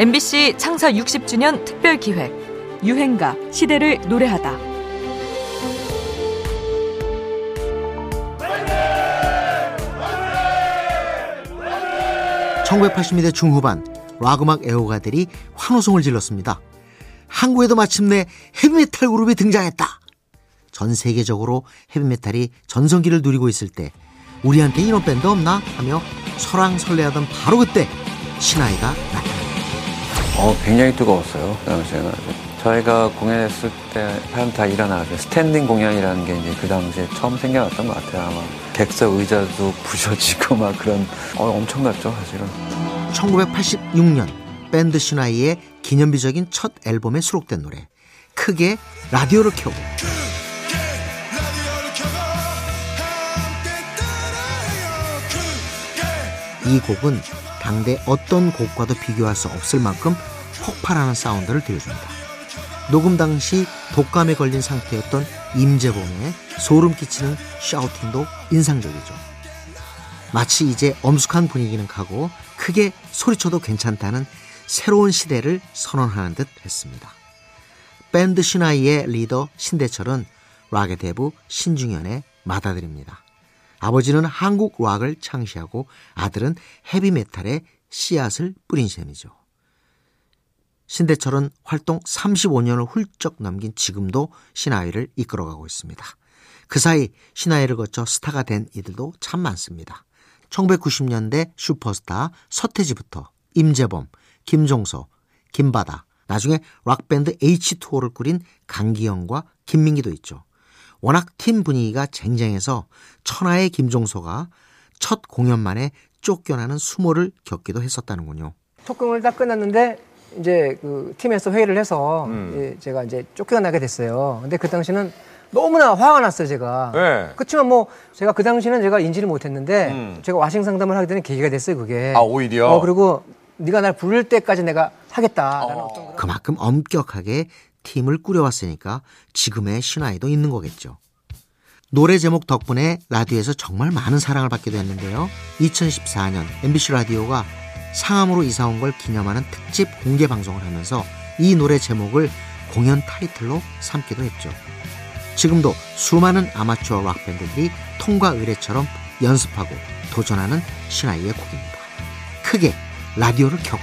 MBC 창사 60주년 특별 기획 유행가 시대를 노래하다. 1980년대 중후반 락 음악 애호가들이 환호성을 질렀습니다. 한국에도 마침내 헤비메탈 그룹이 등장했다. 전 세계적으로 헤비메탈이 전성기를 누리고 있을 때 우리한테 이런 밴드 없나 하며 설왕설래하던 바로 그때 시나위가 나타났다. 어, 굉장히 뜨거웠어요. 그 당시에는. 저희가 공연했을 때 사람 다 일어나서 standing 공연이라는 게 이제 그 당시에 처음 생겨났던 것 같아요. 아마 객석 의자도 부셔지고 막 그런 어, 엄청났죠, 사실은. 1986년 밴드 시나위의 기념비적인 첫 앨범에 수록된 노래 크게 라디오를 켜고 이 곡은 당대 어떤 곡과도 비교할 수 없을 만큼 폭발하는 사운드를 들려줍니다. 녹음 당시 독감에 걸린 상태였던 임재범의 소름 끼치는 샤우팅도 인상적이죠. 마치 이제 엄숙한 분위기는 가고 크게 소리쳐도 괜찮다는 새로운 시대를 선언하는 듯 했습니다. 밴드 신하이의 리더 신대철은 락의 대부 신중현의 맏아들입니다. 아버지는 한국 락을 창시하고 아들은 헤비메탈의 씨앗을 뿌린 셈이죠. 신대철은 활동 35년을 훌쩍 넘긴 지금도 시나위를 이끌어가고 있습니다. 그 사이 시나위를 거쳐 스타가 된 이들도 참 많습니다. 1990년대 슈퍼스타 서태지부터 임재범, 김종서, 김바다, 나중에 락밴드 H2O를 꾸린 강기영과 김민기도 있죠. 워낙 팀 분위기가 쟁쟁해서 천하의 김종서가 첫 공연 만에 쫓겨나는 수모를 겪기도 했었다는군요. 특공을 다 끝났는데 이제 그 팀에서 회의를 해서 음. 예, 제가 이제 쫓겨나게 됐어요. 근데 그 당시는 너무나 화가 났어요, 제가. 네. 그렇지만 뭐 제가 그 당시는 제가 인지를 못했는데 음. 제가 와싱 상담을 하게 되는 계기가 됐어요, 그게. 아, 오히려? 어, 그리고 네가 날 부를 때까지 내가 하겠다라는 어. 어. 떤 그런 그만큼 엄격하게 팀을 꾸려왔으니까 지금의 신화에도 있는 거겠죠. 노래 제목 덕분에 라디오에서 정말 많은 사랑을 받게 됐는데요. 2014년 MBC 라디오가 상암으로 이사 온 걸 기념하는 특집 공개 방송을 하면서 이 노래 제목을 공연 타이틀로 삼기도 했죠. 지금도 수많은 아마추어 락밴드들이 통과 의례처럼 연습하고 도전하는 신화이의 곡입니다. 크게 라디오를 켜고